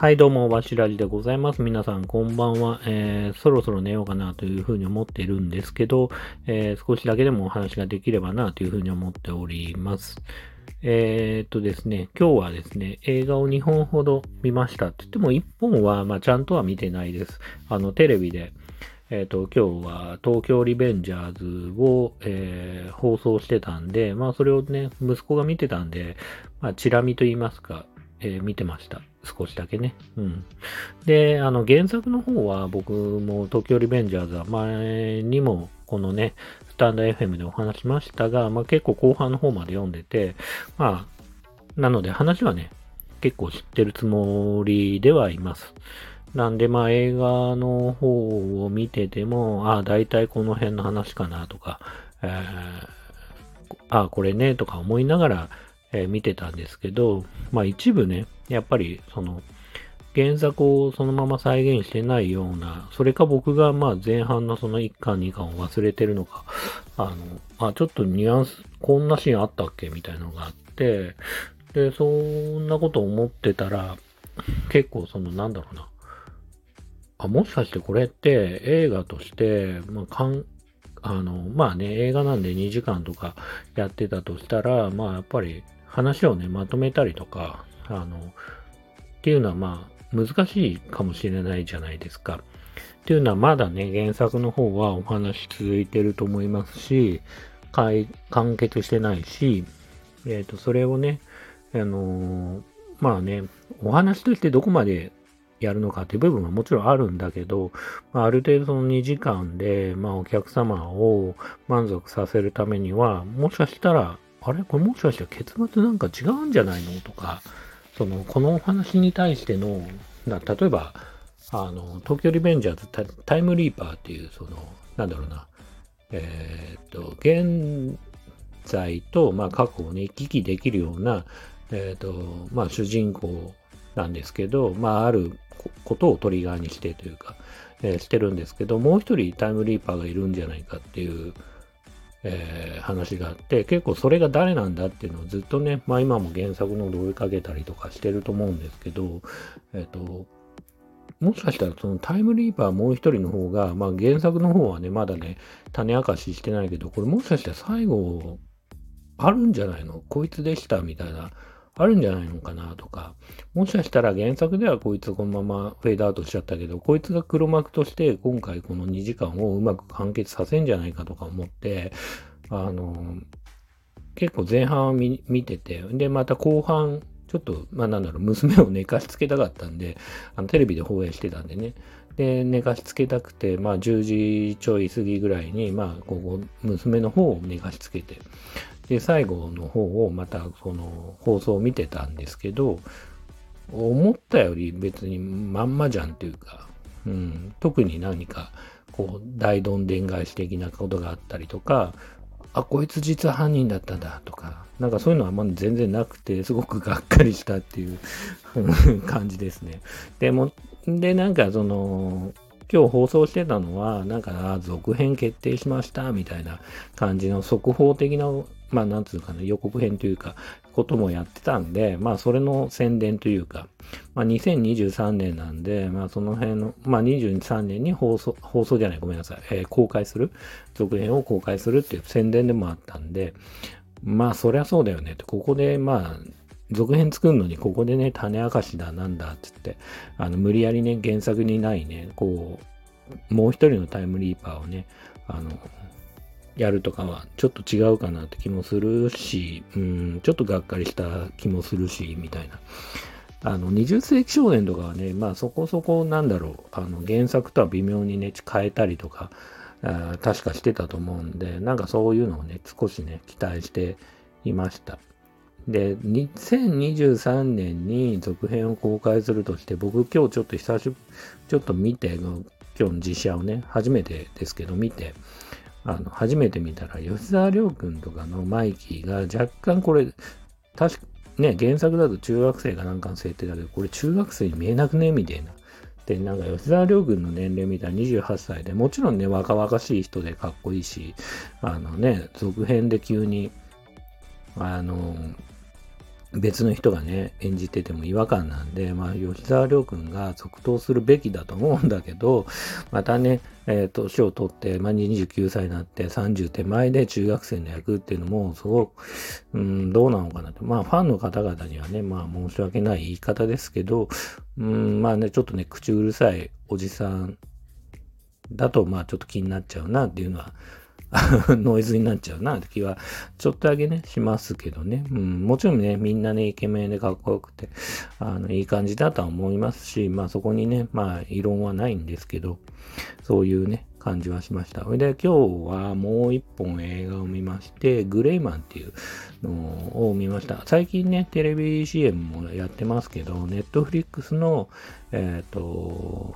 はい、どうも、わしらじでございます。皆さん、こんばんは。えー、そろそろ寝ようかなというふうに思っているんですけど、えー、少しだけでもお話ができればなというふうに思っております。えー、っとですね、今日はですね、映画を2本ほど見ましたって言っても、1本は、まあ、ちゃんとは見てないです。あの、テレビで、えっ、と、今日は東京リベンジャーズを、えー放送してたんで、まあそれをね、息子が見てたんで、まあチラ見と言いますか、えー見てました。少しだけね。うん。で、あの原作の方は僕も東京リベンジャーズは前にもこのね、スタンド FM でお話しましたが、まあ結構後半の方まで読んでて、まあ、なので話はね、結構知ってるつもりではいます。なんで、まあ映画の方を見てても、ああ、大体この辺の話かなとか、えーああ、これね、とか思いながら、えー見てたんですけど、まあ一部ね、やっぱりその、原作をそのまま再現してないような、それか僕がまあ前半のその1巻2巻を忘れてるのか、あの、あ、ちょっとニュアンス、こんなシーンあったっけみたいなのがあって、で、そんなこと思ってたら、結構そのなんだろうな、あ、もしかしてこれって映画として、まあ、かん、あの、まあね、映画なんで2時間とかやってたとしたら、まあやっぱり話をね、まとめたりとか、あの、っていうのはまあ難しいかもしれないじゃないですか。っていうのはまだね、原作の方はお話続いてると思いますし、かい完結してないし、えっ、と、それをね、あのーまあね、お話としてどこまでやるのかっていう部分はもちろんあるんだけど、まあ、ある程度その2時間で、まあ、お客様を満足させるためには、もしかしたら、あれ？これもしかしたら結末なんか違うんじゃないの？とか、その、このお話に対しての、な例えば、あの、東京リベンジャーズタタイムリーパーっていう、その、なんだろうな、えーっと、現在と、まあ、過去をね、行き来できるような、えーっと、まあ、主人公なんですけど、まあ、あることをトリガーにしてというか、えーしてるんですけど、もう一人タイムリーパーがいるんじゃないかっていう、えー話があって、結構それが誰なんだっていうのをずっとね、まあ今も原作ので追いかけたりとかしてると思うんですけど、えっ、と、もしかしたらそのタイムリーパーもう一人の方が、まあ原作の方はね、まだね、種明かししてないけど、これもしかしたら最後、あるんじゃないの？こいつでしたみたいな、あるんじゃないのかなとか、もしかしたら原作ではこいつこのままフェードアウトしちゃったけど、こいつが黒幕として今回この2時間をうまく完結させんじゃないかとか思って、あの、結構前半は見見てて、で、また後半、ちょっと、まあなんだろう、娘を寝かしつけたかったんで、あのテレビで放映してたんでね。で、寝かしつけたくて、まあ10時ちょい過ぎぐらいに、まあここ、娘の方を寝かしつけて、で、最後の方をまたその放送を見てたんですけど、思ったより別にまんまじゃんっていうか、うん、特に何か、こう、大どんでん返し的なことがあったりとか、あ、こいつ実は犯人だったんだとか、なんかそういうのはま全然なくて、すごくがっかりしたっていう感じですね。でも、で、なんかその、今日放送してたのは、なんか、続編決定しました、みたいな感じの速報的な、まあ、なんつうかな、予告編というか、こともやってたんで、まあ、それの宣伝というか、まあ、2023年なんで、まあ、その辺の、まあ、23年に放送、放送じゃない、ごめんなさい、えー公開する、続編を公開するっていう宣伝でもあったんで、まあ、そりゃそうだよねって、ここで、まあ、続編作るのにここでね、種明かしだなんだって言って、あの、無理やりね、原作にないね、こう、もう一人のタイムリーパーをね、あの、やるとかはちょっと違うかなって気もするし、うん、ちょっとがっかりした気もするし、みたいな。あの、20世紀少年とかはね、まあそこそこなんだろう、あの、原作とは微妙にね、変えたりとか、あ確かしてたと思うんで、なんかそういうのをね、少しね、期待していました。で、2023年に続編を公開するとして、僕今日ちょっと久しぶり、ちょっと見て、今日の実写をね、初めてですけど見て、あの、初めて見たら、吉沢亮君とかのマイキーが若干これ、確か、ね、原作だと中学生かなんかの設定だけど、これ中学生に見えなくねみたいな。で、なんか吉沢亮君の年齢見たいな28歳で、もちろんね、若々しい人でかっこいいし、あのね、続編で急に、あの、別の人がね、演じてても違和感なんで、まあ、吉沢亮君が続投するべきだと思うんだけど、またね、えー、年を取って、まあ、29歳になって30手前で中学生の役っていうのも、すごく、うん、どうなのかなと。まあ、ファンの方々にはね、まあ、申し訳ない言い方ですけど、うん、まあね、ちょっとね、口うるさいおじさんだと、まあ、ちょっと気になっちゃうなっていうのは、ノイズになっちゃうなって気はちょっとだけね、しますけどね。うん、もちろんね、みんなね、イケメンでかっこよくて、あの、いい感じだとは思いますし、まあそこにね、まあ異論はないんですけど、そういうね、感じはしました。それで今日はもう一本映画を見まして、グレイマンっていうのを見ました。最近ね、テレビ CM もやってますけど、ネットフリックスの、えっ、ー、と、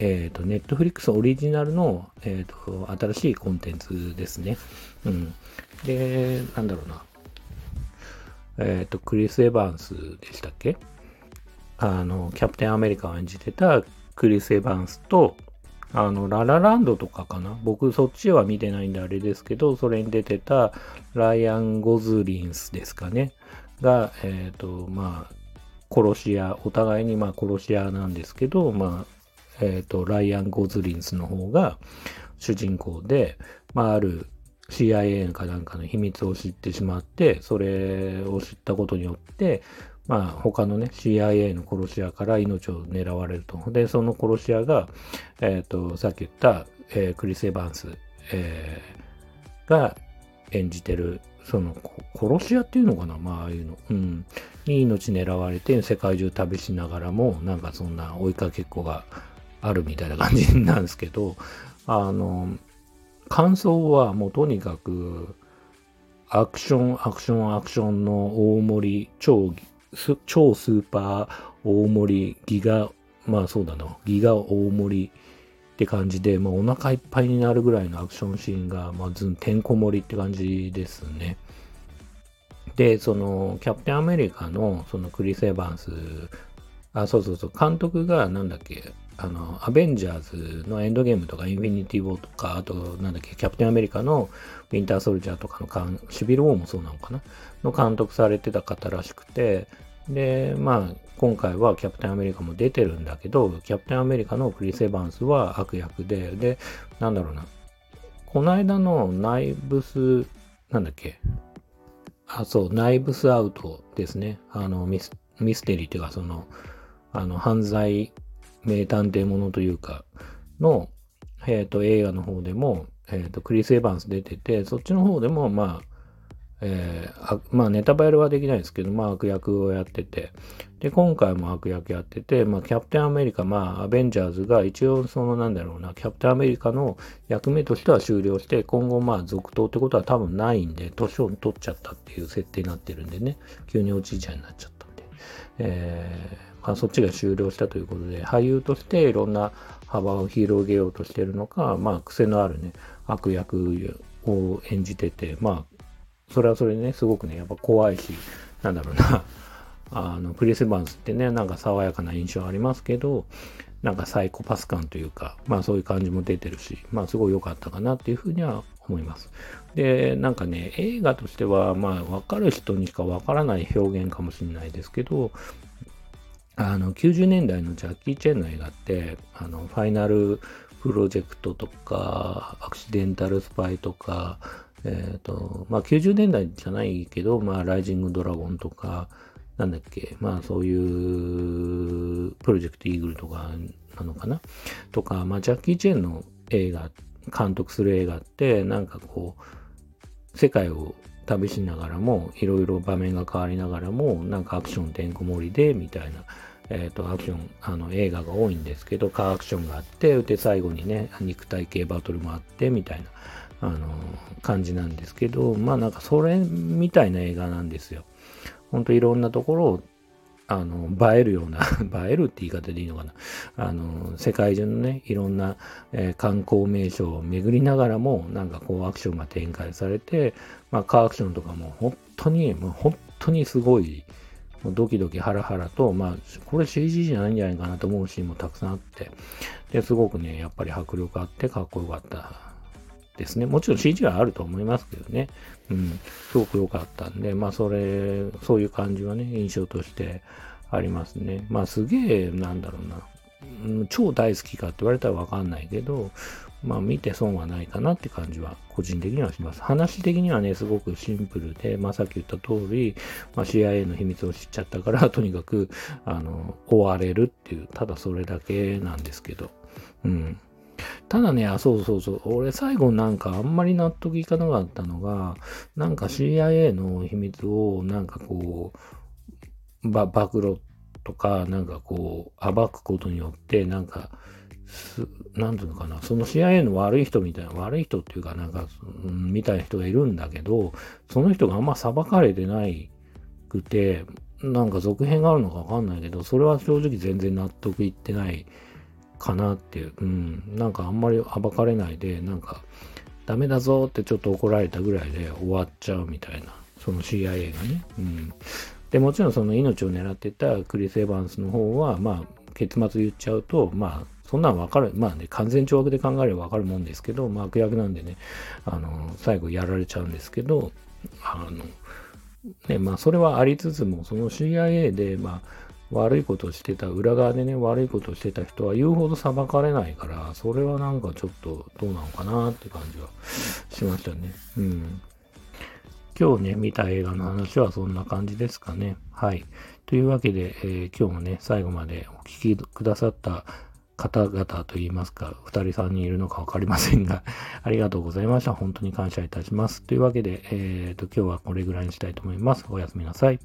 えっ、ー、と、ネットフリックスオリジナルの、えっ、ー、と、新しいコンテンツですね。うん。で、なんだろうな。えっ、ー、と、クリス・エヴァンスでしたっけ？あの、キャプテンアメリカを演じてたクリス・エヴァンスと、あの、ララランドとかかな僕そっちは見てないんであれですけど、それに出てたライアン・ゴズリンスですかね。が、えっ、ー、と、まあ、殺し屋、お互いにまあ殺し屋なんですけど、まあ、えっ、ー、と、ライアン・ゴズリンスの方が主人公で、まあ、ある CIA かなんかの秘密を知ってしまって、それを知ったことによって、まあ、他のね、CIA の殺し屋から命を狙われると。で、その殺し屋が、えっ、ー、と、さっき言った、えー、クリス・エヴァンス、えー、が演じてる、その、殺し屋っていうのかなまあ、ああいうの。うん。に命狙われて、世界中旅しながらも、なんかそんな追いかけっこがあるみたいな感じなんですけど、あの、感想はもうとにかく、アクション、アクション、アクションの大盛り、超、超スーパー大盛り、ギガ、まあそうだな、ギガ大盛りって感じで、まあお腹いっぱいになるぐらいのアクションシーンが、まずてんこ盛りって感じですね。で、その、キャプテンアメリカの、そのクリス・エヴァンス、あ、そうそうそう、監督が、なんだっけ、あの、アベンジャーズのエンドゲームとか、インフィニティ・ウォーとか、あと、なんだっけ、キャプテンアメリカのウィンター・ソルジャーとかのシビル・ウォーもそうなのかなの監督されてた方らしくて、で、まあ、今回はキャプテンアメリカも出てるんだけど、キャプテンアメリカのクリス・エヴァンスは悪役で、で、なんだろうな、この間のナイブス、なんだっけ、あ、そう、ナイブスアウトですね。あの、ミスミステリーっていうか、その、あの、犯罪名探偵ものというか、の、えっ、ー、と、映画の方でも、えっ、ー、と、クリス・エヴァンス出てて、そっちの方でも、まあ、えー、あまあ、ネタバレはできないですけど、まあ、悪役をやってて、で、今回も悪役やってて、まあ、キャプテンアメリカ、まあ、アベンジャーズが一応、その、なんだろうな、キャプテンアメリカの役目としては終了して、今後、まあ、続投ってことは多分ないんで、年を取っちゃったっていう設定になってるんでね、急におじいちゃんになっちゃったんで、えーあ、そっちが終了したということで、俳優としていろんな幅を広げようとしてるのか、まあ、癖のあるね、悪役を演じてて、まあ、それはそれでね、すごくね、やっぱ怖いし、なんだろうな、あの、クリス・バンスってね、なんか爽やかな印象ありますけど、なんかサイコパス感というか、まあそういう感じも出てるし、まあすごい良かったかなっていうふうには思います。で、なんかね、映画としては、まあわかる人にしかわからない表現かもしれないですけど、あの、90年代のジャッキー・チェンの映画って、あの、ファイナルプロジェクトとか、アクシデンタル・スパイとか、え、ー、と、まあ90年代じゃないけど、まあライジング・ドラゴンとか、なんだっけ、まあそういうプロジェクト・イーグルとかなのかな？とか、まあジャッキー・チェンの映画、監督する映画って、なんかこう、世界を旅しながらも、いろいろ場面が変わりながらも、なんかアクションてんこ盛りで、みたいな、えっ、ー、と、アクション、あの、映画が多いんですけど、カーアクションがあって、で、最後にね、肉体系バトルもあって、みたいな、あの、感じなんですけど、まあなんかそれみたいな映画なんですよ。ほんといろんなところをあの、映えるような 映えるって言い方でいいのかな。あの、世界中のね、いろんな、えー、観光名所を巡りながらも、なんかこうアクションが展開されて、まあカーアクションとかも本当に、もう本当にすごい、ドキドキハラハラと、まあ、これ CG じゃないんじゃないかなと思うシーンもたくさんあって、で、すごくね、やっぱり迫力あってかっこよかったですね。もちろん CG はあると思いますけどね。うん。すごく良かったんで、まあそれ、そういう感じはね、印象としてありますね。まあすげえ、なんだろうな。うん、超大好きかって言われたらわかんないけど、まあ見て損はないかなって感じは個人的にはします。話的にはね、すごくシンプルで、まあさっき言った通り、まあ CIA の秘密を知っちゃったから、とにかく、あの、追われるっていう、ただそれだけなんですけど、うん。ただね、あ、そうそうそう、俺最後なんかあんまり納得いかなかったのが、なんか CIA の秘密をなんかこう、ば、暴露とか、なんかこう、暴くことによって、なんか、なんていうのかな、その CIA の悪い人みたいな、悪い人っていうかなんか、うん、みたいな人がいるんだけど、その人があんま裁かれてないくて、なんか続編があるのかわかんないけど、それは正直全然納得いってないかなっていう、うん、なんかあんまり暴かれないで、なんか、ダメだぞってちょっと怒られたぐらいで終わっちゃうみたいな、その CIA がね。うん。で、もちろんその命を狙ってたクリス・エヴァンスの方は、まあ、結末言っちゃうと、まあ、そんなんわかる、まあね、完全懲悪で考えればわかるもんですけど、まあ悪役なんでね、あの、最後やられちゃうんですけど、あの、ね、まあそれはありつつも、その CIA で、まあ、悪いことをしてた、裏側でね、悪いことをしてた人は言うほど裁かれないから、それはなんかちょっとどうなのかなって感じはしましたね。うん。今日ね、見た映画の話はそんな感じですかね。はい。というわけで、えー、今日もね、最後までお聴きくださった方々といいますか、二人三人いるのかわかりませんが、ありがとうございました。本当に感謝いたします。というわけで、えーと、今日はこれぐらいにしたいと思います。おやすみなさい。